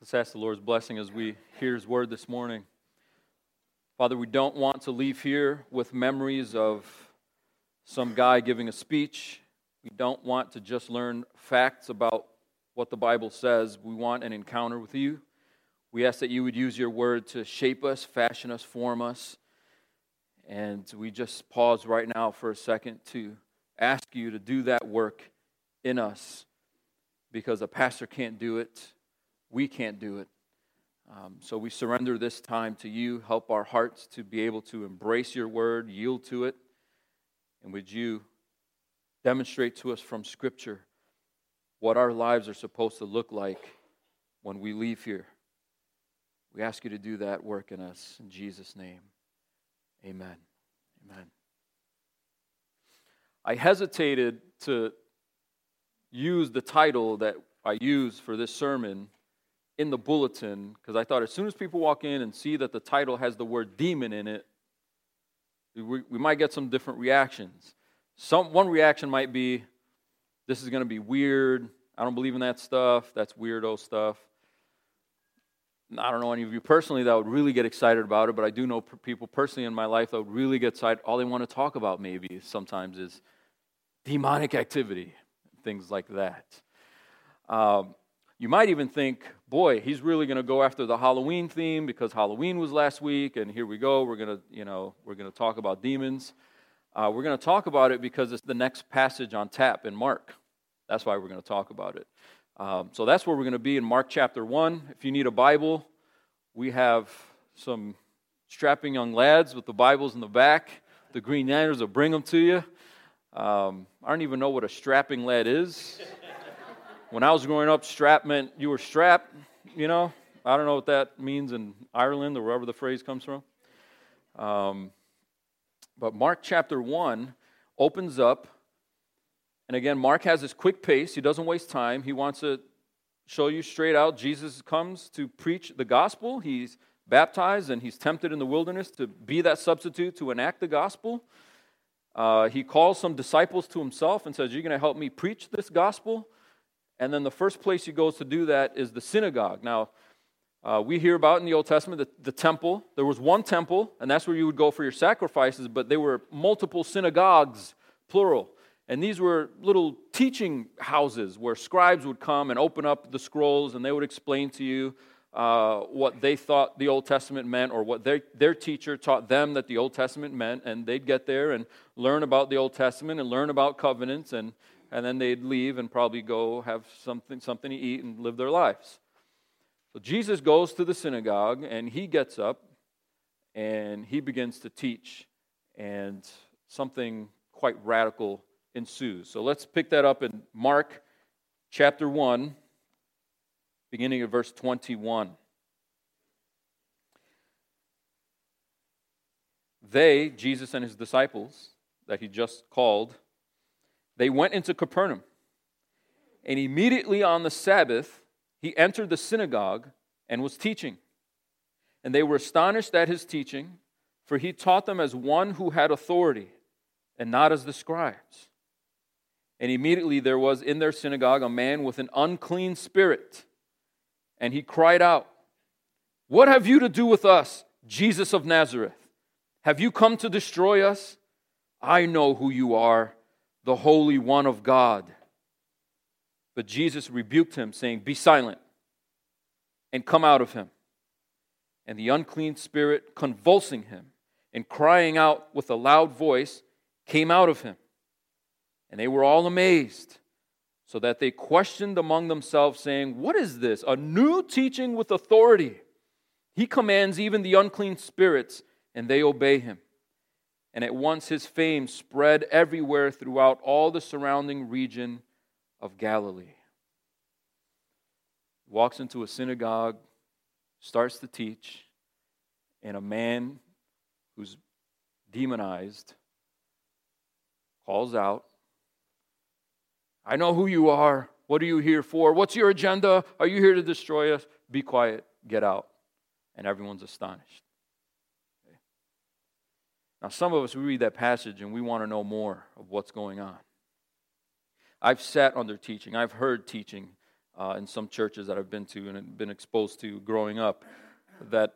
Let's ask the Lord's blessing as we hear His word this morning. Father, we don't want to leave here with memories of some guy giving a speech. We don't want to just learn facts about what the Bible says. We want an encounter with you. We ask that you would use your word to shape us, fashion us, form us. And we just pause right now for a second to ask you to do that work in us because a pastor can't do it we can't do it. Um, so we surrender this time to you. Help our hearts to be able to embrace your word, yield to it. And would you demonstrate to us from Scripture what our lives are supposed to look like when we leave here? We ask you to do that work in us. In Jesus' name, amen. Amen. I hesitated to use the title that I use for this sermon in the bulletin because I thought as soon as people walk in and see that the title has the word demon in it, we, we might get some different reactions. Some, one reaction might be, this is going to be weird. I don't believe in that stuff. That's weirdo stuff. I don't know any of you personally that would really get excited about it, but I do know people personally in my life that would really get excited. All they want to talk about, maybe sometimes, is demonic activity, things like that. Um, you might even think, boy, he's really going to go after the Halloween theme because Halloween was last week, and here we go. We're going to, you know, we're going to talk about demons. Uh, we're going to talk about it because it's the next passage on tap in Mark. That's why we're going to talk about it. Um, so that's where we're going to be in Mark chapter 1. If you need a Bible, we have some strapping young lads with the Bibles in the back. The Green Niners will bring them to you. Um, I don't even know what a strapping lad is. When I was growing up, strap meant you were strapped, you know. I don't know what that means in Ireland or wherever the phrase comes from. Um, but Mark chapter 1 opens up, and again, Mark has this quick pace. He doesn't waste time. He wants to show you straight out Jesus comes to preach the gospel. He's baptized and he's tempted in the wilderness to be that substitute to enact the gospel. Uh, he calls some disciples to himself and says, You're going to help me preach this gospel. And then the first place he goes to do that is the synagogue. Now, uh, we hear about in the Old Testament the, the temple. There was one temple, and that's where you would go for your sacrifices, but there were multiple synagogues, plural. And these were little teaching houses where scribes would come and open up the scrolls and they would explain to you uh, what they thought the Old Testament meant or what their, their teacher taught them that the Old Testament meant. And they'd get there and learn about the Old Testament and learn about covenants and, and then they'd leave and probably go have something, something to eat and live their lives. So Jesus goes to the synagogue and he gets up and he begins to teach, and something quite radical ensues. So let's pick that up in Mark chapter 1, beginning of verse 21. They, Jesus and his disciples that he just called, they went into Capernaum. And immediately on the Sabbath, he entered the synagogue and was teaching. And they were astonished at his teaching, for he taught them as one who had authority, and not as the scribes. And immediately there was in their synagogue a man with an unclean spirit. And he cried out, What have you to do with us, Jesus of Nazareth? Have you come to destroy us? I know who you are the Holy One of God. But Jesus rebuked him, saying, Be silent and come out of him. And the unclean spirit, convulsing him and crying out with a loud voice, came out of him. And they were all amazed, so that they questioned among themselves, saying, What is this? A new teaching with authority. He commands even the unclean spirits, and they obey him and at once his fame spread everywhere throughout all the surrounding region of Galilee. Walks into a synagogue, starts to teach, and a man who's demonized calls out, I know who you are. What are you here for? What's your agenda? Are you here to destroy us? Be quiet, get out. And everyone's astonished. Now, some of us, we read that passage and we want to know more of what's going on. I've sat under teaching, I've heard teaching uh, in some churches that I've been to and been exposed to growing up that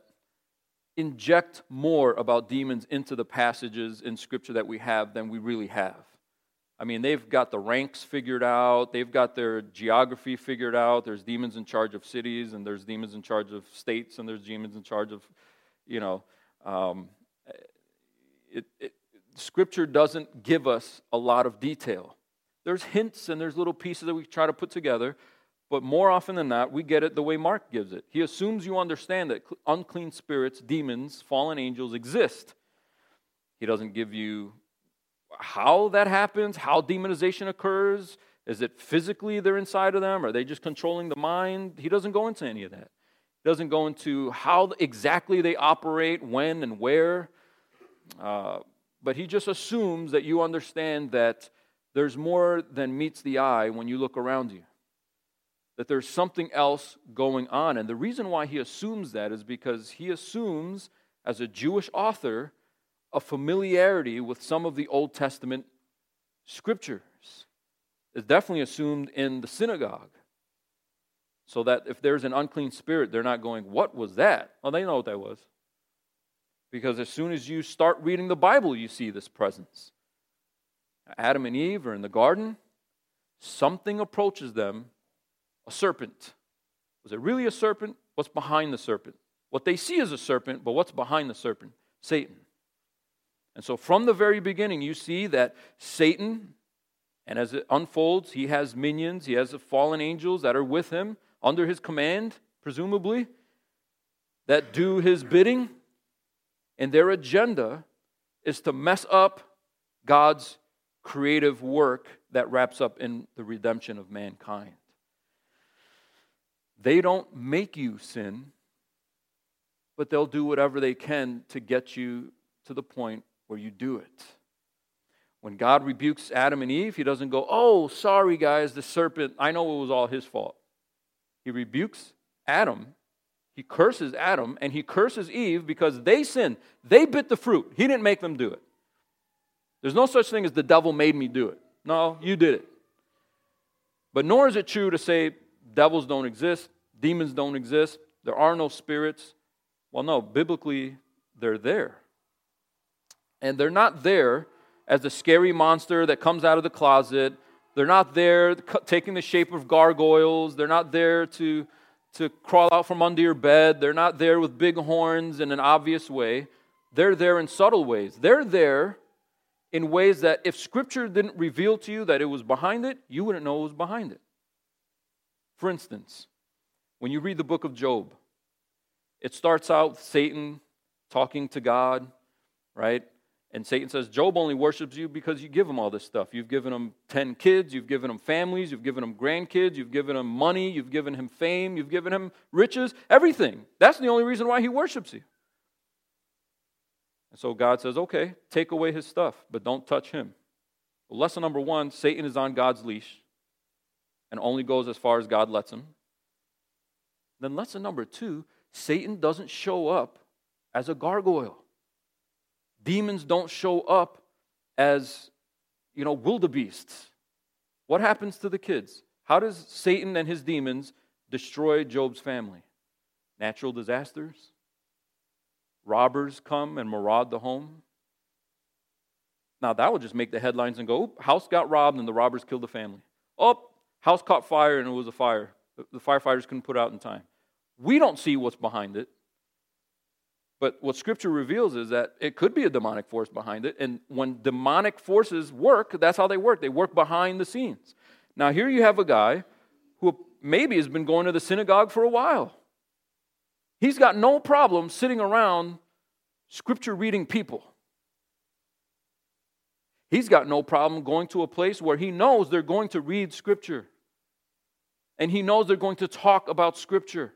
inject more about demons into the passages in Scripture that we have than we really have. I mean, they've got the ranks figured out, they've got their geography figured out. There's demons in charge of cities, and there's demons in charge of states, and there's demons in charge of, you know, um, it, it, Scripture doesn't give us a lot of detail. There's hints and there's little pieces that we try to put together, but more often than not, we get it the way Mark gives it. He assumes you understand that unclean spirits, demons, fallen angels exist. He doesn't give you how that happens, how demonization occurs. Is it physically they're inside of them? Are they just controlling the mind? He doesn't go into any of that. He doesn't go into how exactly they operate, when and where. Uh, but he just assumes that you understand that there's more than meets the eye when you look around you that there's something else going on. And the reason why he assumes that is because he assumes, as a Jewish author, a familiarity with some of the Old Testament scriptures. It's definitely assumed in the synagogue. So that if there's an unclean spirit, they're not going, What was that? Well, they know what that was. Because as soon as you start reading the Bible, you see this presence. Adam and Eve are in the garden, something approaches them a serpent. Was it really a serpent? What's behind the serpent? What they see is a serpent, but what's behind the serpent? Satan. And so from the very beginning, you see that Satan, and as it unfolds, he has minions, he has the fallen angels that are with him under his command, presumably, that do his bidding. And their agenda is to mess up God's creative work that wraps up in the redemption of mankind. They don't make you sin, but they'll do whatever they can to get you to the point where you do it. When God rebukes Adam and Eve, he doesn't go, Oh, sorry, guys, the serpent, I know it was all his fault. He rebukes Adam, he curses Adam, and he curses Eve because they sinned. They bit the fruit. He didn't make them do it. There's no such thing as the devil made me do it. No, you did it. But nor is it true to say devils don't exist, demons don't exist, there are no spirits. Well, no, biblically, they're there. And they're not there as the scary monster that comes out of the closet. They're not there taking the shape of gargoyles. They're not there to, to crawl out from under your bed. They're not there with big horns in an obvious way. They're there in subtle ways. They're there in ways that if Scripture didn't reveal to you that it was behind it, you wouldn't know it was behind it. For instance, when you read the book of Job, it starts out Satan talking to God, right? And Satan says, Job only worships you because you give him all this stuff. You've given him 10 kids, you've given him families, you've given him grandkids, you've given him money, you've given him fame, you've given him riches, everything. That's the only reason why he worships you. And so God says, okay, take away his stuff, but don't touch him. Well, lesson number one Satan is on God's leash and only goes as far as God lets him. Then, lesson number two Satan doesn't show up as a gargoyle. Demons don't show up as, you know, wildebeests. What happens to the kids? How does Satan and his demons destroy Job's family? Natural disasters? Robbers come and maraud the home? Now, that would just make the headlines and go, house got robbed and the robbers killed the family. Oh, House caught fire and it was a fire. The firefighters couldn't put out in time. We don't see what's behind it. But what Scripture reveals is that it could be a demonic force behind it. And when demonic forces work, that's how they work. They work behind the scenes. Now, here you have a guy who maybe has been going to the synagogue for a while. He's got no problem sitting around Scripture reading people. He's got no problem going to a place where he knows they're going to read Scripture and he knows they're going to talk about Scripture.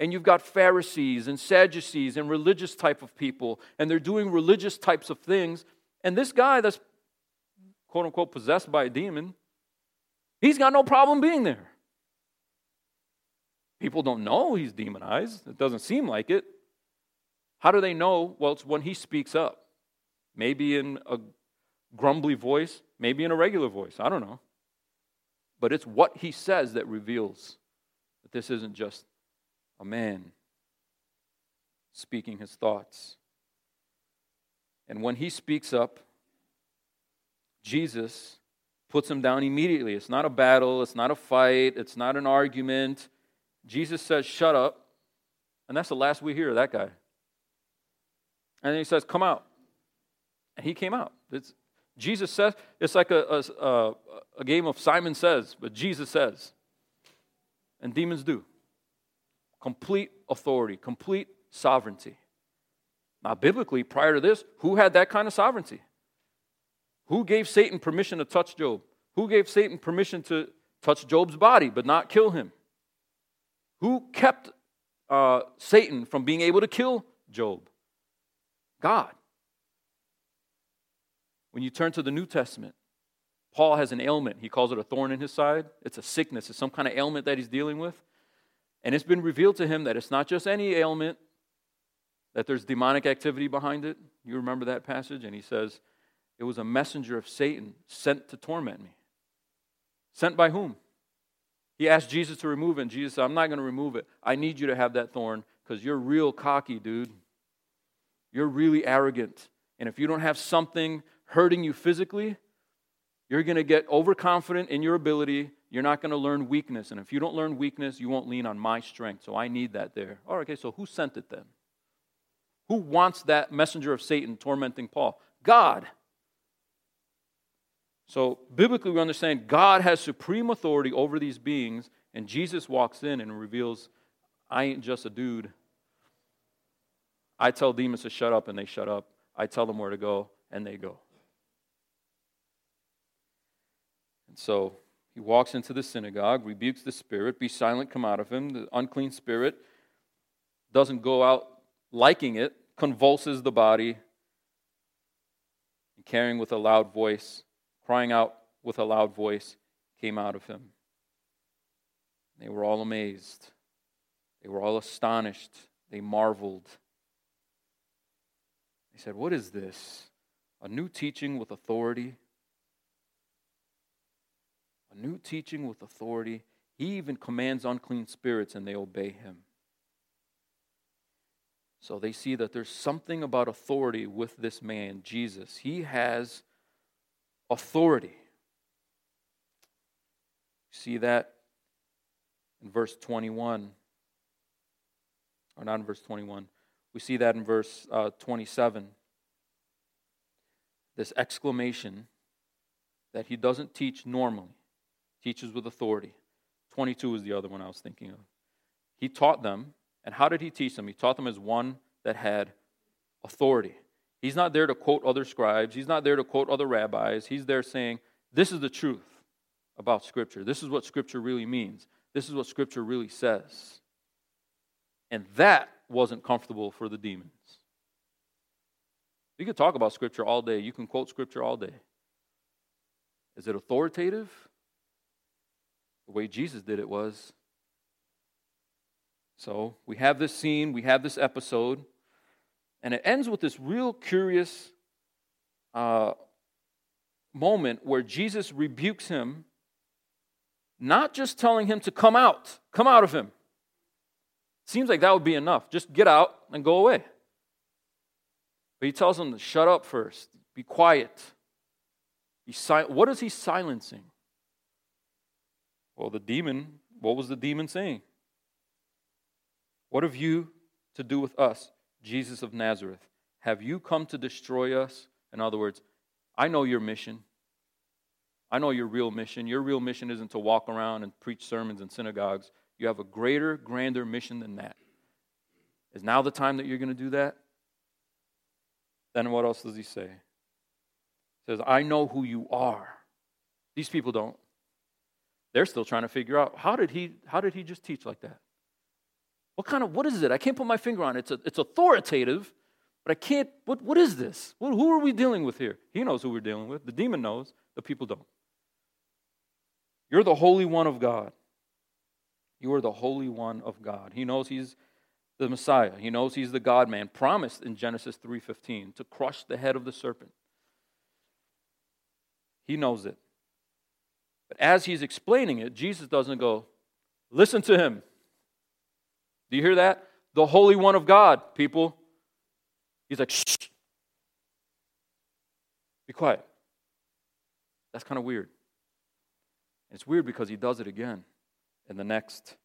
And you've got Pharisees and Sadducees and religious type of people, and they're doing religious types of things. And this guy that's quote unquote possessed by a demon, he's got no problem being there. People don't know he's demonized. It doesn't seem like it. How do they know? Well, it's when he speaks up. Maybe in a grumbly voice, maybe in a regular voice. I don't know. but it's what he says that reveals that this isn't just a man speaking his thoughts. And when he speaks up, Jesus puts him down immediately. It's not a battle, it's not a fight, it's not an argument. Jesus says, Shut up. And that's the last we hear of that guy. And then he says, Come out. And he came out. It's, Jesus says, it's like a, a, a game of Simon says, but Jesus says. And demons do. Complete authority, complete sovereignty. Now, biblically, prior to this, who had that kind of sovereignty? Who gave Satan permission to touch Job? Who gave Satan permission to touch Job's body but not kill him? Who kept uh, Satan from being able to kill Job? God. When you turn to the New Testament, Paul has an ailment. He calls it a thorn in his side. It's a sickness, it's some kind of ailment that he's dealing with. And it's been revealed to him that it's not just any ailment, that there's demonic activity behind it. You remember that passage? And he says, It was a messenger of Satan sent to torment me. Sent by whom? He asked Jesus to remove it, and Jesus said, I'm not going to remove it. I need you to have that thorn because you're real cocky, dude. You're really arrogant. And if you don't have something hurting you physically, you're going to get overconfident in your ability. You're not going to learn weakness. And if you don't learn weakness, you won't lean on my strength. So I need that there. All right, okay, so who sent it then? Who wants that messenger of Satan tormenting Paul? God. So biblically, we understand God has supreme authority over these beings, and Jesus walks in and reveals, I ain't just a dude. I tell demons to shut up, and they shut up. I tell them where to go, and they go. And so he walks into the synagogue, rebukes the spirit, be silent, come out of him. The unclean spirit doesn't go out liking it, convulses the body, and carrying with a loud voice, crying out with a loud voice, came out of him. They were all amazed. They were all astonished. They marveled. They said, What is this? A new teaching with authority? A new teaching with authority. He even commands unclean spirits and they obey him. So they see that there's something about authority with this man, Jesus. He has authority. See that in verse 21. Or not in verse 21. We see that in verse uh, 27. This exclamation that he doesn't teach normally teaches with authority. 22 is the other one I was thinking of. He taught them, and how did he teach them? He taught them as one that had authority. He's not there to quote other scribes, he's not there to quote other rabbis. He's there saying, This is the truth about Scripture. This is what Scripture really means. This is what Scripture really says. And that wasn't comfortable for the demons. You can talk about Scripture all day, you can quote Scripture all day. Is it authoritative? The way Jesus did it was. So we have this scene, we have this episode, and it ends with this real curious uh, moment where Jesus rebukes him, not just telling him to come out, come out of him. Seems like that would be enough. Just get out and go away. But he tells him to shut up first, be quiet. Be si- what is he silencing? Well, the demon, what was the demon saying? What have you to do with us, Jesus of Nazareth? Have you come to destroy us? In other words, I know your mission. I know your real mission. Your real mission isn't to walk around and preach sermons in synagogues. You have a greater, grander mission than that. Is now the time that you're going to do that? Then what else does he say? He says, I know who you are. These people don't. They're still trying to figure out how did he how did he just teach like that? What kind of what is it? I can't put my finger on it. It's a, it's authoritative, but I can't what what is this? What, who are we dealing with here? He knows who we're dealing with. The demon knows, the people don't. You're the holy one of God. You are the holy one of God. He knows he's the Messiah. He knows he's the God man promised in Genesis 3:15 to crush the head of the serpent. He knows it. But as he's explaining it, Jesus doesn't go, listen to him. Do you hear that? The Holy One of God, people. He's like, shh. Be quiet. That's kind of weird. And it's weird because he does it again in the next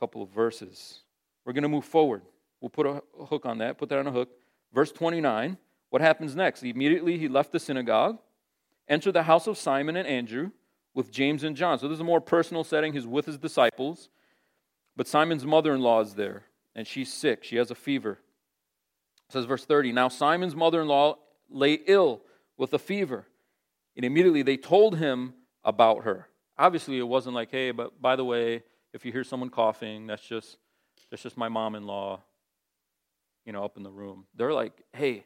couple of verses. We're going to move forward. We'll put a hook on that, put that on a hook. Verse 29, what happens next? Immediately he left the synagogue, entered the house of Simon and Andrew with James and John. So this is a more personal setting. He's with his disciples. But Simon's mother in law is there, and she's sick. She has a fever. It says verse 30 Now Simon's mother in law lay ill with a fever. And immediately they told him about her. Obviously, it wasn't like, hey, but by the way, if you hear someone coughing, that's just that's just my mom-in-law, you know, up in the room. They're like, hey,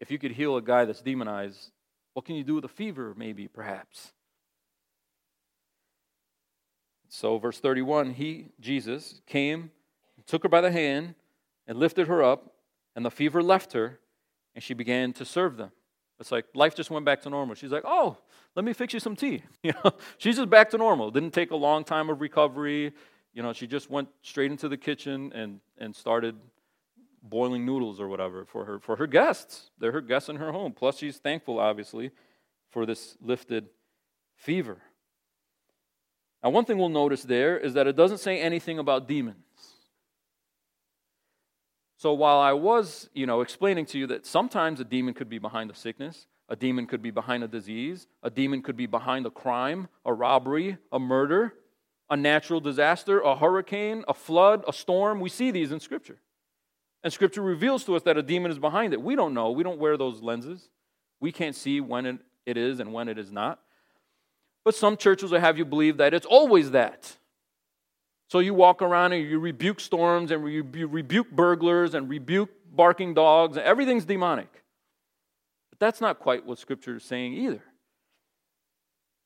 if you could heal a guy that's demonized, what can you do with a fever, maybe, perhaps? So, verse 31, he, Jesus, came, took her by the hand, and lifted her up, and the fever left her, and she began to serve them. It's like life just went back to normal. She's like, oh, let me fix you some tea. You know, she's just back to normal. Didn't take a long time of recovery. You know, she just went straight into the kitchen and, and started boiling noodles or whatever for her for her guests. They're her guests in her home. Plus, she's thankful, obviously, for this lifted fever. Now, one thing we'll notice there is that it doesn't say anything about demons. So while I was, you know, explaining to you that sometimes a demon could be behind a sickness, a demon could be behind a disease, a demon could be behind a crime, a robbery, a murder, a natural disaster, a hurricane, a flood, a storm. We see these in Scripture. And Scripture reveals to us that a demon is behind it. We don't know. We don't wear those lenses. We can't see when it, it is and when it is not. But some churches will have you believe that it's always that. So you walk around and you rebuke storms and you rebuke burglars and rebuke barking dogs, and everything's demonic. But that's not quite what Scripture is saying either.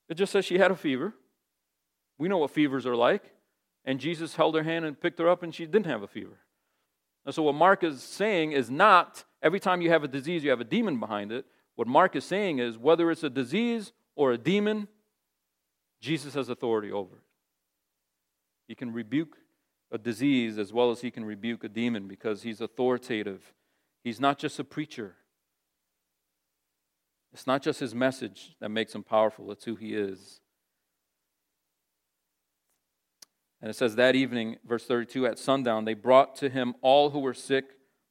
It just says she had a fever. We know what fevers are like. And Jesus held her hand and picked her up, and she didn't have a fever. And so, what Mark is saying is not every time you have a disease, you have a demon behind it. What Mark is saying is whether it's a disease or a demon, Jesus has authority over it. He can rebuke a disease as well as he can rebuke a demon because he's authoritative. He's not just a preacher. It's not just his message that makes him powerful, it's who he is. And it says that evening, verse 32, at sundown, they brought to him all who were sick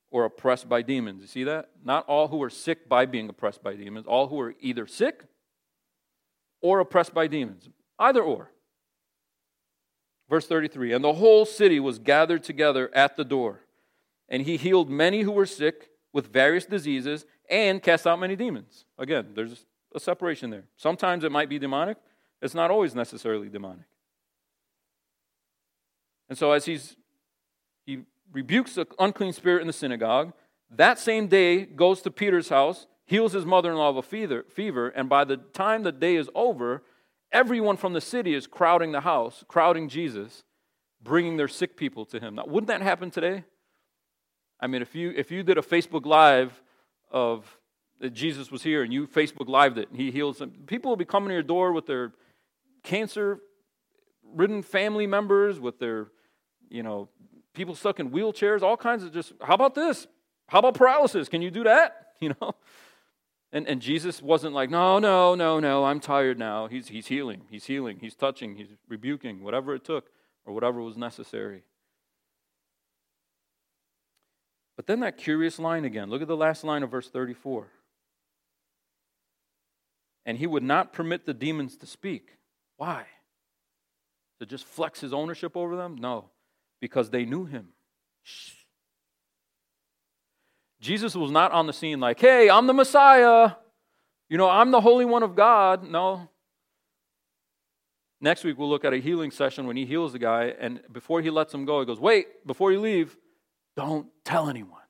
or oppressed by demons. You see that? Not all who were sick by being oppressed by demons, all who were either sick or oppressed by demons. Either or. Verse 33 And the whole city was gathered together at the door, and he healed many who were sick with various diseases and cast out many demons. Again, there's a separation there. Sometimes it might be demonic, it's not always necessarily demonic. And so, as he's, he rebukes the unclean spirit in the synagogue, that same day goes to Peter's house, heals his mother in law of a fever, fever, and by the time the day is over, Everyone from the city is crowding the house, crowding Jesus, bringing their sick people to him. Now, wouldn't that happen today? I mean, if you, if you did a Facebook Live of that Jesus was here and you Facebook Lived it and he heals them, people will be coming to your door with their cancer ridden family members, with their, you know, people stuck in wheelchairs, all kinds of just, how about this? How about paralysis? Can you do that? You know? And, and Jesus wasn't like, no, no, no, no, I'm tired now. He's, he's healing, he's healing, he's touching, he's rebuking, whatever it took or whatever was necessary. But then that curious line again. Look at the last line of verse 34. And he would not permit the demons to speak. Why? To just flex his ownership over them? No, because they knew him. Shh. Jesus was not on the scene like, hey, I'm the Messiah. You know, I'm the Holy One of God. No. Next week, we'll look at a healing session when he heals the guy, and before he lets him go, he goes, wait, before you leave, don't tell anyone.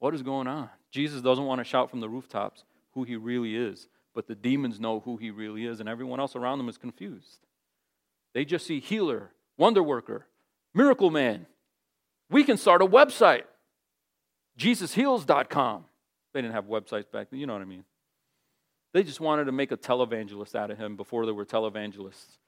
What is going on? Jesus doesn't want to shout from the rooftops who he really is, but the demons know who he really is, and everyone else around them is confused. They just see healer, wonder worker, miracle man. We can start a website. JesusHeals.com. They didn't have websites back then, you know what I mean. They just wanted to make a televangelist out of him before there were televangelists.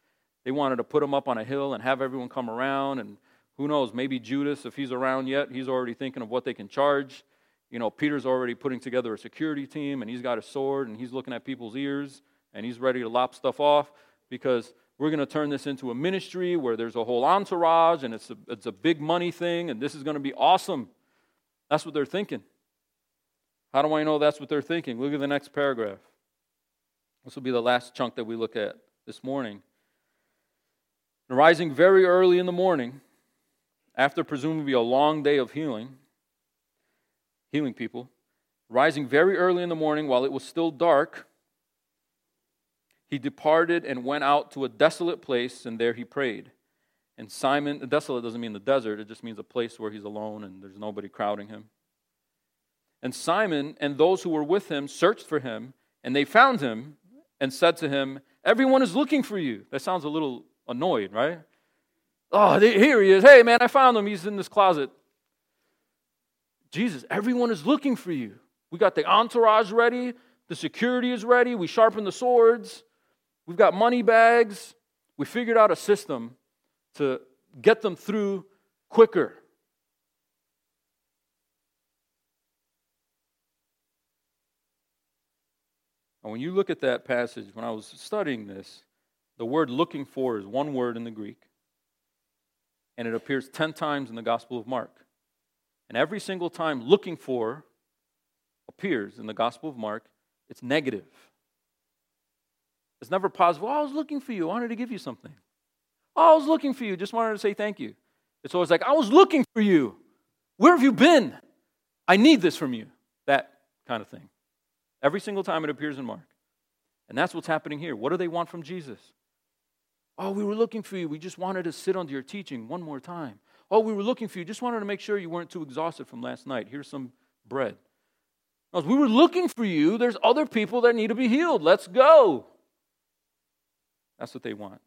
They wanted to put him up on a hill and have everyone come around. And who knows, maybe Judas, if he's around yet, he's already thinking of what they can charge. You know, Peter's already putting together a security team and he's got a sword and he's looking at people's ears and he's ready to lop stuff off because we're going to turn this into a ministry where there's a whole entourage and it's a, it's a big money thing and this is going to be awesome. That's what they're thinking. How do I know that's what they're thinking? Look at the next paragraph. This will be the last chunk that we look at this morning. Rising very early in the morning, after presumably a long day of healing, healing people, rising very early in the morning while it was still dark, he departed and went out to a desolate place, and there he prayed. And Simon, desolate doesn't mean the desert, it just means a place where he's alone and there's nobody crowding him. And Simon and those who were with him searched for him, and they found him and said to him, Everyone is looking for you. That sounds a little annoyed, right? Oh, here he is. Hey, man, I found him. He's in this closet. Jesus, everyone is looking for you. We got the entourage ready, the security is ready, we sharpened the swords, we've got money bags. We figured out a system to get them through quicker. And when you look at that passage, when I was studying this, the word looking for is one word in the Greek, and it appears 10 times in the Gospel of Mark. And every single time looking for appears in the Gospel of Mark, it's negative. It's never positive. Oh, I was looking for you. I wanted to give you something. Oh, I was looking for you. Just wanted to say thank you. It's always like, I was looking for you. Where have you been? I need this from you. That kind of thing. Every single time it appears in Mark. And that's what's happening here. What do they want from Jesus? Oh, we were looking for you. We just wanted to sit under your teaching one more time. Oh, we were looking for you. Just wanted to make sure you weren't too exhausted from last night. Here's some bread. We were looking for you. There's other people that need to be healed. Let's go. That's what they want.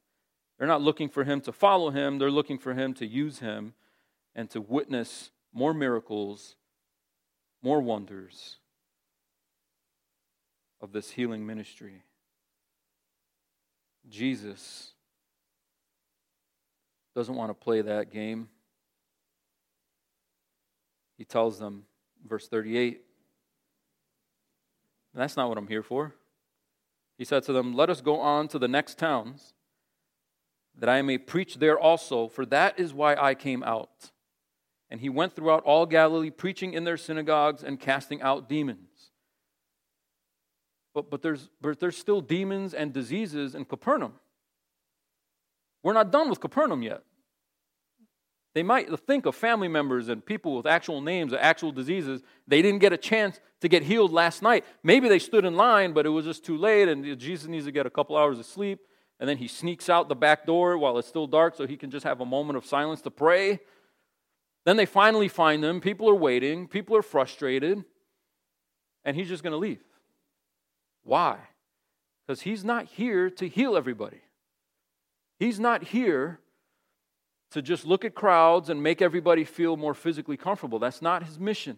They're not looking for him to follow him, they're looking for him to use him and to witness more miracles, more wonders of this healing ministry. Jesus doesn't want to play that game. He tells them, verse 38, that's not what I'm here for. He said to them, Let us go on to the next towns, that I may preach there also, for that is why I came out. And he went throughout all Galilee, preaching in their synagogues and casting out demons. But, but, there's, but there's still demons and diseases in Capernaum. We're not done with Capernaum yet. They might think of family members and people with actual names, actual diseases. They didn't get a chance to get healed last night. Maybe they stood in line, but it was just too late, and Jesus needs to get a couple hours of sleep. And then he sneaks out the back door while it's still dark so he can just have a moment of silence to pray. Then they finally find him. People are waiting, people are frustrated, and he's just going to leave. Why? Because he's not here to heal everybody. He's not here to just look at crowds and make everybody feel more physically comfortable. That's not his mission.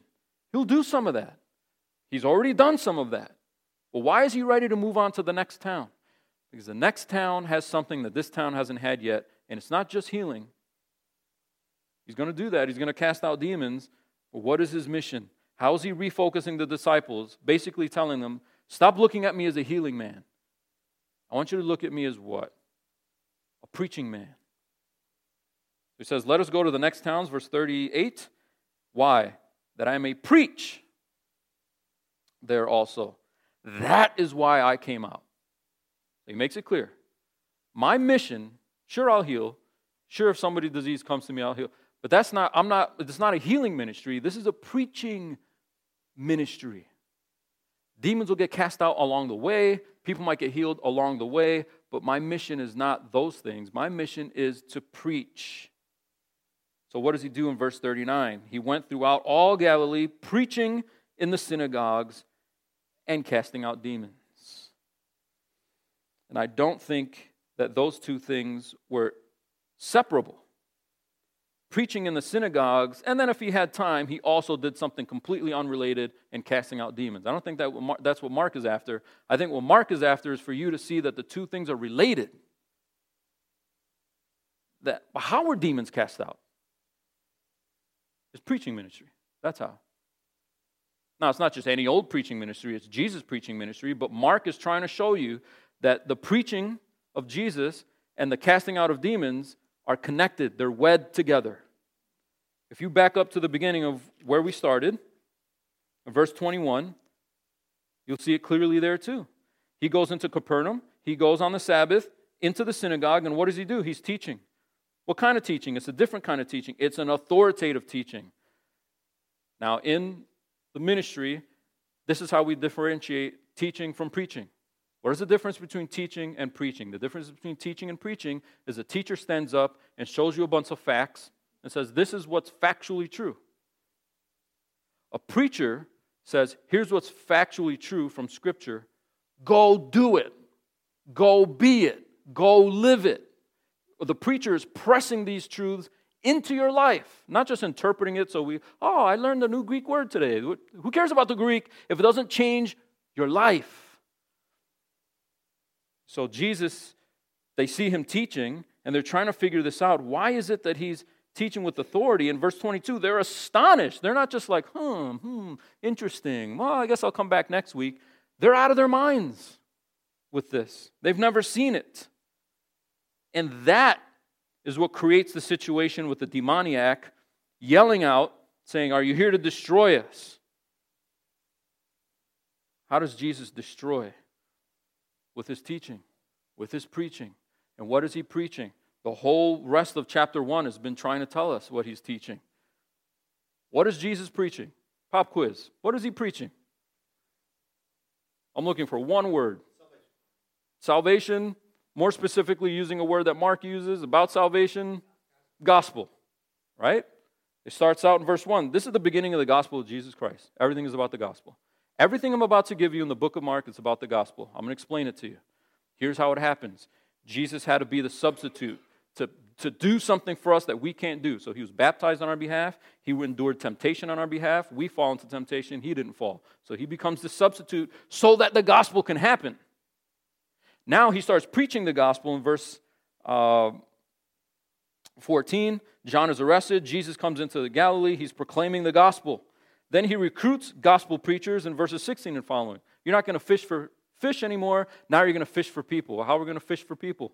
He'll do some of that. He's already done some of that. But why is he ready to move on to the next town? Because the next town has something that this town hasn't had yet, and it's not just healing. He's going to do that. He's going to cast out demons. But what is his mission? How is he refocusing the disciples? Basically telling them Stop looking at me as a healing man. I want you to look at me as what? A preaching man. He says, Let us go to the next towns, verse 38. Why? That I may preach there also. That is why I came out. He makes it clear. My mission, sure, I'll heal. Sure, if somebody's disease comes to me, I'll heal. But that's not, I'm not, it's not a healing ministry. This is a preaching ministry. Demons will get cast out along the way. People might get healed along the way. But my mission is not those things. My mission is to preach. So, what does he do in verse 39? He went throughout all Galilee, preaching in the synagogues and casting out demons. And I don't think that those two things were separable. preaching in the synagogues, and then if he had time, he also did something completely unrelated in casting out demons. I don't think that that's what Mark is after. I think what Mark is after is for you to see that the two things are related. That how were demons cast out? It's preaching ministry. That's how. Now, it's not just any old preaching ministry, it's Jesus' preaching ministry, but Mark is trying to show you that the preaching of Jesus and the casting out of demons are connected, they're wed together. If you back up to the beginning of where we started, verse 21, you'll see it clearly there too. He goes into Capernaum, he goes on the Sabbath into the synagogue, and what does he do? He's teaching. What kind of teaching? It's a different kind of teaching, it's an authoritative teaching. Now, in the ministry, this is how we differentiate teaching from preaching. What is the difference between teaching and preaching? The difference between teaching and preaching is a teacher stands up and shows you a bunch of facts and says, This is what's factually true. A preacher says, Here's what's factually true from Scripture. Go do it. Go be it. Go live it. The preacher is pressing these truths into your life, not just interpreting it so we, oh, I learned a new Greek word today. Who cares about the Greek if it doesn't change your life? So Jesus, they see him teaching and they're trying to figure this out. Why is it that he's teaching with authority? In verse 22, they're astonished. They're not just like, hmm, hmm, interesting. Well, I guess I'll come back next week. They're out of their minds with this. They've never seen it. And that is what creates the situation with the demoniac yelling out, saying, Are you here to destroy us? How does Jesus destroy? With his teaching, with his preaching. And what is he preaching? The whole rest of chapter 1 has been trying to tell us what he's teaching. What is Jesus preaching? Pop quiz. What is he preaching? I'm looking for one word salvation. salvation. More specifically, using a word that Mark uses about salvation gospel, right? It starts out in verse 1. This is the beginning of the gospel of Jesus Christ. Everything is about the gospel. Everything I'm about to give you in the book of Mark is about the gospel. I'm going to explain it to you. Here's how it happens Jesus had to be the substitute to, to do something for us that we can't do. So he was baptized on our behalf. He endured temptation on our behalf. We fall into temptation. He didn't fall. So he becomes the substitute so that the gospel can happen. Now he starts preaching the gospel in verse uh, 14. John is arrested. Jesus comes into the Galilee. He's proclaiming the gospel. Then he recruits gospel preachers in verses 16 and following. You're not going to fish for fish anymore. Now you're going to fish for people. How are we going to fish for people?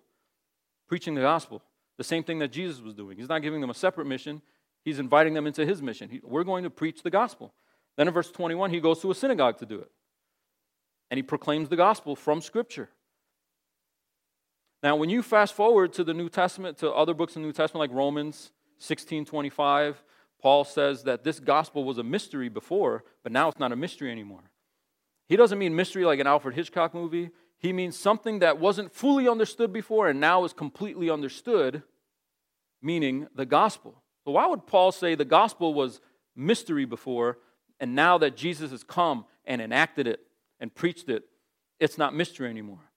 Preaching the gospel. The same thing that Jesus was doing. He's not giving them a separate mission, he's inviting them into his mission. He, we're going to preach the gospel. Then in verse 21, he goes to a synagogue to do it. And he proclaims the gospel from Scripture. Now, when you fast forward to the New Testament, to other books in the New Testament like Romans 16 25, Paul says that this gospel was a mystery before, but now it's not a mystery anymore. He doesn't mean mystery like an Alfred Hitchcock movie. He means something that wasn't fully understood before and now is completely understood, meaning the gospel. So, why would Paul say the gospel was mystery before, and now that Jesus has come and enacted it and preached it, it's not mystery anymore?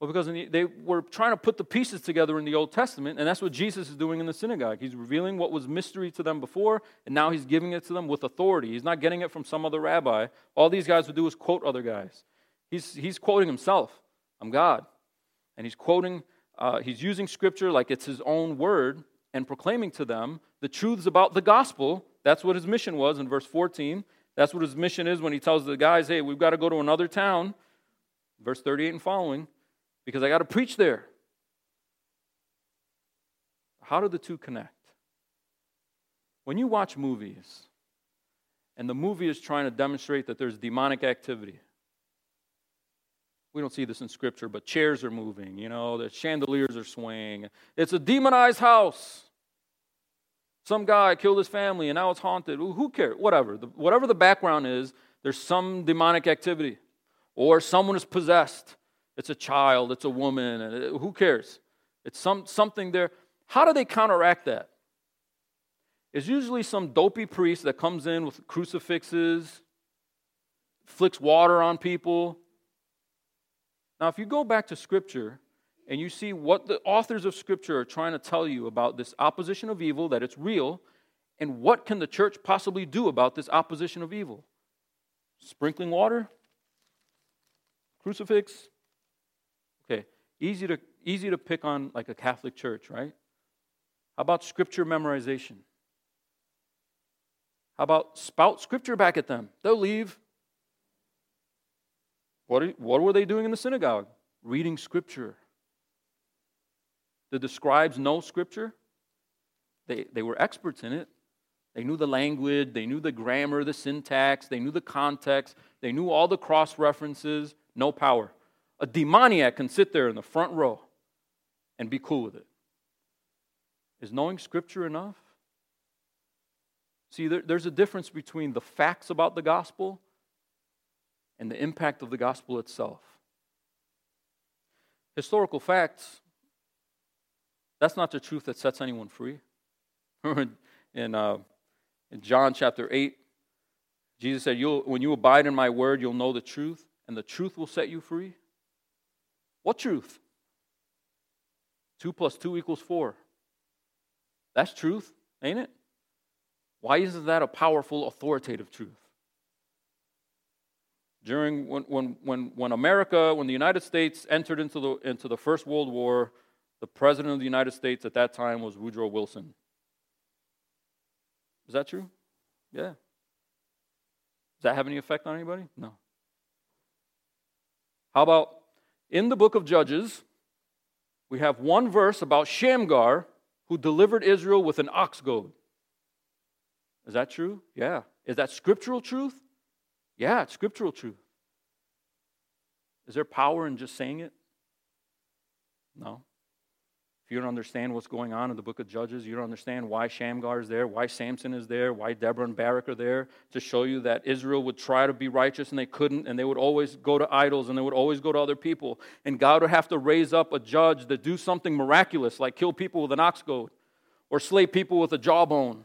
Well, because they were trying to put the pieces together in the Old Testament, and that's what Jesus is doing in the synagogue. He's revealing what was mystery to them before, and now he's giving it to them with authority. He's not getting it from some other rabbi. All these guys would do is quote other guys. He's, he's quoting himself I'm God. And he's quoting, uh, he's using scripture like it's his own word and proclaiming to them the truths about the gospel. That's what his mission was in verse 14. That's what his mission is when he tells the guys, hey, we've got to go to another town. Verse 38 and following because I got to preach there. How do the two connect? When you watch movies and the movie is trying to demonstrate that there's demonic activity, we don't see this in scripture, but chairs are moving, you know, the chandeliers are swaying. It's a demonized house. Some guy killed his family and now it's haunted. Who cares? Whatever. The, whatever the background is, there's some demonic activity. Or someone is possessed. It's a child, it's a woman, who cares? It's some, something there. How do they counteract that? It's usually some dopey priest that comes in with crucifixes, flicks water on people. Now, if you go back to Scripture and you see what the authors of Scripture are trying to tell you about this opposition of evil, that it's real, and what can the church possibly do about this opposition of evil? Sprinkling water? Crucifix? Easy to, easy to pick on like a Catholic church, right? How about scripture memorization? How about spout scripture back at them? They'll leave. What, are, what were they doing in the synagogue? Reading scripture. Did the scribes know scripture? They, they were experts in it. They knew the language, they knew the grammar, the syntax, they knew the context, they knew all the cross references, no power. A demoniac can sit there in the front row and be cool with it. Is knowing scripture enough? See, there, there's a difference between the facts about the gospel and the impact of the gospel itself. Historical facts, that's not the truth that sets anyone free. in, uh, in John chapter 8, Jesus said, When you abide in my word, you'll know the truth, and the truth will set you free. What truth? 2 plus 2 equals 4. That's truth, ain't it? Why isn't that a powerful, authoritative truth? During when, when, when, when America, when the United States entered into the, into the First World War, the president of the United States at that time was Woodrow Wilson. Is that true? Yeah. Does that have any effect on anybody? No. How about in the book of Judges, we have one verse about Shamgar who delivered Israel with an ox goad. Is that true? Yeah. Is that scriptural truth? Yeah, it's scriptural truth. Is there power in just saying it? No. If you don't understand what's going on in the book of Judges, you don't understand why Shamgar is there, why Samson is there, why Deborah and Barak are there, to show you that Israel would try to be righteous and they couldn't, and they would always go to idols and they would always go to other people. And God would have to raise up a judge to do something miraculous, like kill people with an ox goad or slay people with a jawbone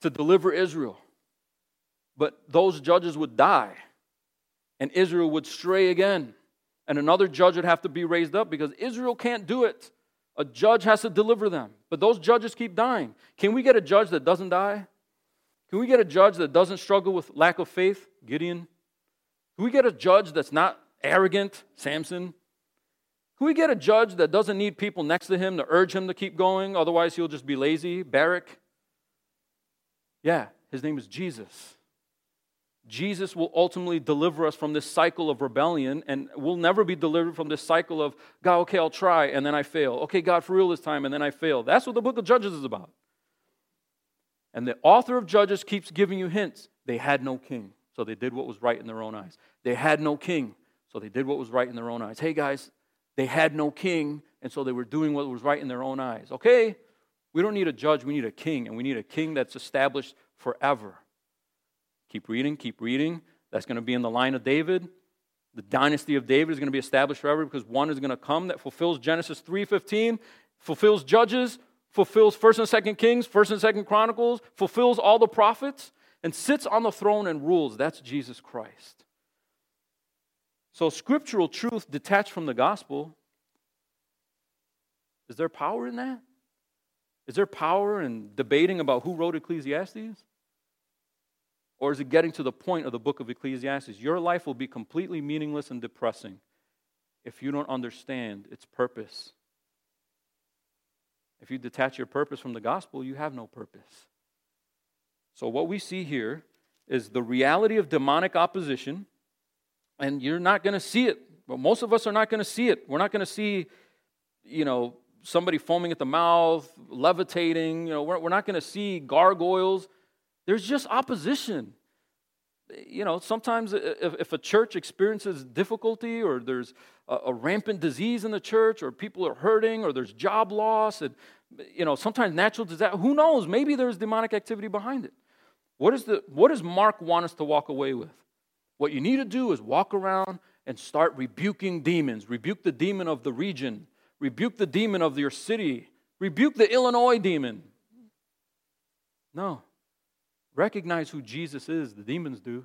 to deliver Israel. But those judges would die, and Israel would stray again. And another judge would have to be raised up because Israel can't do it. A judge has to deliver them. But those judges keep dying. Can we get a judge that doesn't die? Can we get a judge that doesn't struggle with lack of faith? Gideon. Can we get a judge that's not arrogant? Samson. Can we get a judge that doesn't need people next to him to urge him to keep going? Otherwise, he'll just be lazy? Barak. Yeah, his name is Jesus. Jesus will ultimately deliver us from this cycle of rebellion, and we'll never be delivered from this cycle of, God, okay, I'll try, and then I fail. Okay, God, for real this time, and then I fail. That's what the book of Judges is about. And the author of Judges keeps giving you hints. They had no king, so they did what was right in their own eyes. They had no king, so they did what was right in their own eyes. Hey, guys, they had no king, and so they were doing what was right in their own eyes. Okay, we don't need a judge, we need a king, and we need a king that's established forever. Keep reading, keep reading. That's going to be in the line of David. The dynasty of David is going to be established forever because one is going to come that fulfills Genesis 3:15, fulfills Judges, fulfills 1st and 2nd Kings, 1st and 2nd Chronicles, fulfills all the prophets and sits on the throne and rules. That's Jesus Christ. So scriptural truth detached from the gospel is there power in that? Is there power in debating about who wrote Ecclesiastes? Or is it getting to the point of the book of Ecclesiastes? Your life will be completely meaningless and depressing if you don't understand its purpose. If you detach your purpose from the gospel, you have no purpose. So, what we see here is the reality of demonic opposition, and you're not going to see it. But most of us are not going to see it. We're not going to see, you know, somebody foaming at the mouth, levitating. You know, we're, we're not going to see gargoyles. There's just opposition. You know, sometimes if, if a church experiences difficulty or there's a, a, rampant disease in the church or people are hurting or there's job loss and, you know, sometimes natural disaster, who knows? Maybe there's demonic activity behind it. What, is the, what does Mark want us to walk away with? What you need to do is walk around and start rebuking demons. Rebuke the demon of the region rebuke the demon of your city, rebuke the Illinois demon. No. Recognize who Jesus is, the demons do,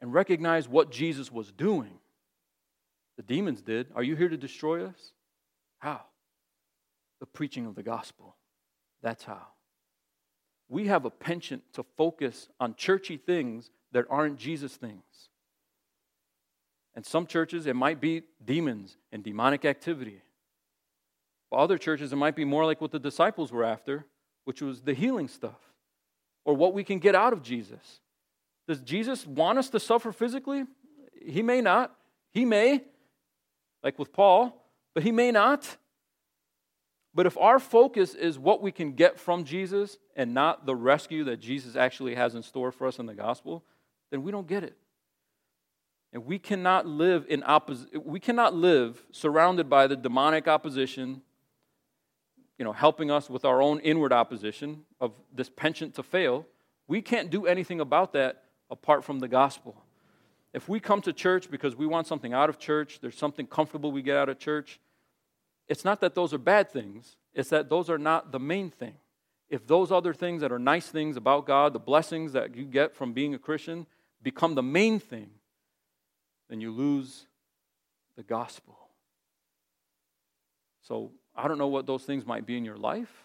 and recognize what Jesus was doing. The demons did. Are you here to destroy us? How? The preaching of the gospel. That's how. We have a penchant to focus on churchy things that aren't Jesus things. And some churches, it might be demons and demonic activity. For other churches, it might be more like what the disciples were after, which was the healing stuff or what we can get out of Jesus. Does Jesus want us to suffer physically? He may not. He may, like with Paul, but he may not. But if our focus is what we can get from Jesus and not the rescue that Jesus actually has in store for us in the gospel, then we don't get it. And we cannot live in oppos- we cannot live surrounded by the demonic opposition, you know, helping us with our own inward opposition of this penchant to fail. We can't do anything about that apart from the gospel. If we come to church because we want something out of church, there's something comfortable we get out of church, it's not that those are bad things, it's that those are not the main thing. If those other things that are nice things about God, the blessings that you get from being a Christian, become the main thing, then you lose the gospel. So I don't know what those things might be in your life.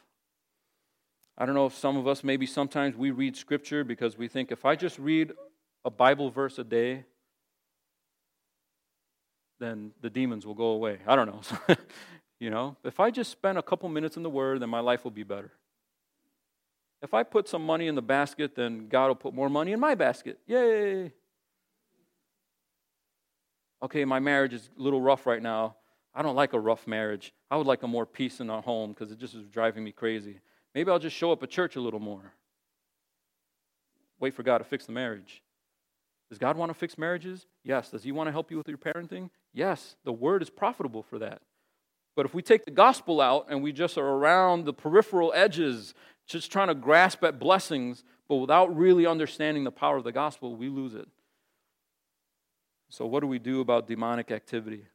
I don't know if some of us, maybe sometimes we read scripture because we think if I just read a Bible verse a day, then the demons will go away. I don't know. you know, if I just spend a couple minutes in the Word, then my life will be better. If I put some money in the basket, then God will put more money in my basket. Yay! okay, my marriage is a little rough right now. I don't like a rough marriage. I would like a more peace in our home because it just is driving me crazy. Maybe I'll just show up at church a little more. Wait for God to fix the marriage. Does God want to fix marriages? Yes. Does He want to help you with your parenting? Yes. The Word is profitable for that. But if we take the gospel out and we just are around the peripheral edges, just trying to grasp at blessings, but without really understanding the power of the gospel, we lose it. So, what do we do about demonic activity?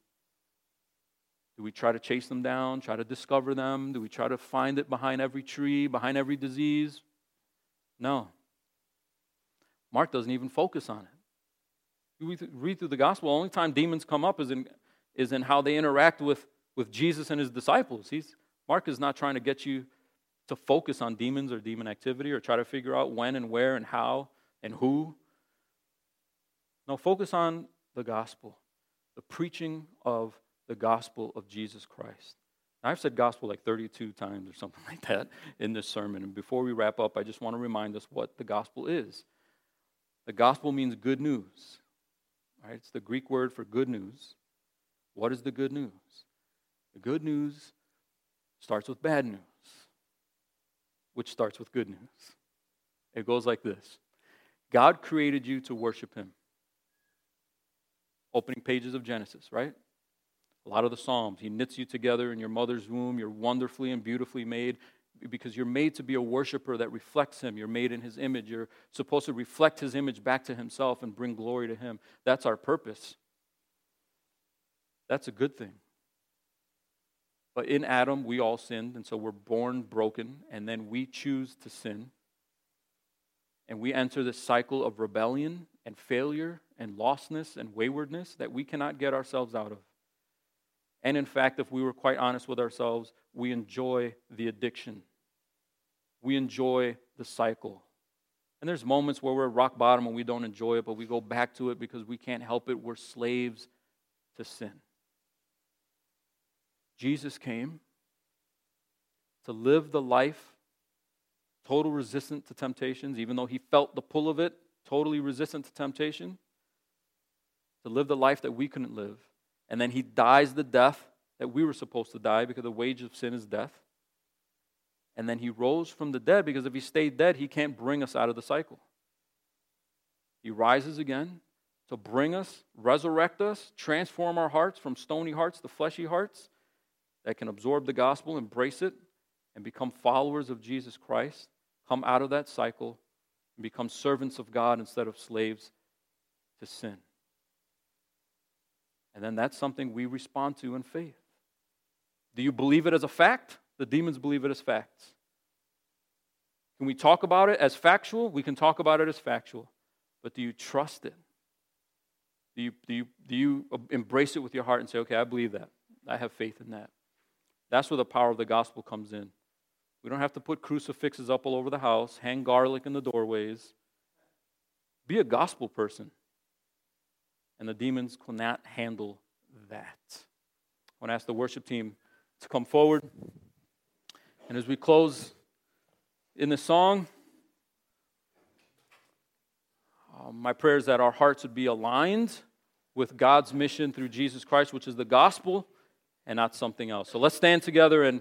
Do we try to chase them down, try to discover them? Do we try to find it behind every tree, behind every disease? No. Mark doesn't even focus on it. You read through the gospel, the only time demons come up is in, is in how they interact with, with Jesus and his disciples. He's, Mark is not trying to get you to focus on demons or demon activity or try to figure out when and where and how and who. No, focus on the gospel, the preaching of the gospel of Jesus Christ. Now, I've said gospel like 32 times or something like that in this sermon. And before we wrap up, I just want to remind us what the gospel is. The gospel means good news. Right? It's the Greek word for good news. What is the good news? The good news starts with bad news, which starts with good news. It goes like this God created you to worship Him opening pages of Genesis, right? A lot of the Psalms. He knits you together in your mother's womb. You're wonderfully and beautifully made because you're made to be a worshiper that reflects Him. You're made in His image. You're supposed to reflect His image back to Himself and bring glory to Him. That's our purpose. That's a good thing. But in Adam, we all sinned, and so we're born broken, and then we choose to sin. And we enter this cycle of rebellion and failure and lostness and waywardness that we cannot get ourselves out of. And in fact, if we were quite honest with ourselves, we enjoy the addiction. We enjoy the cycle. And there's moments where we're rock bottom and we don't enjoy it, but we go back to it because we can't help it. We're slaves to sin. Jesus came to live the life total resistant to temptations, even though he felt the pull of it totally resistant to temptation, to live the life that we couldn't live. And then he dies the death that we were supposed to die because the wage of sin is death. And then he rose from the dead because if he stayed dead, he can't bring us out of the cycle. He rises again to bring us, resurrect us, transform our hearts from stony hearts to fleshy hearts that can absorb the gospel, embrace it, and become followers of Jesus Christ, come out of that cycle, and become servants of God instead of slaves to sin. And then that's something we respond to in faith. Do you believe it as a fact? The demons believe it as facts. Can we talk about it as factual? We can talk about it as factual. But do you trust it? Do you, do, you, do you embrace it with your heart and say, okay, I believe that? I have faith in that. That's where the power of the gospel comes in. We don't have to put crucifixes up all over the house, hang garlic in the doorways. Be a gospel person. And the demons cannot handle that. I want to ask the worship team to come forward. And as we close in the song, um, my prayer is that our hearts would be aligned with God's mission through Jesus Christ, which is the gospel and not something else. So let's stand together and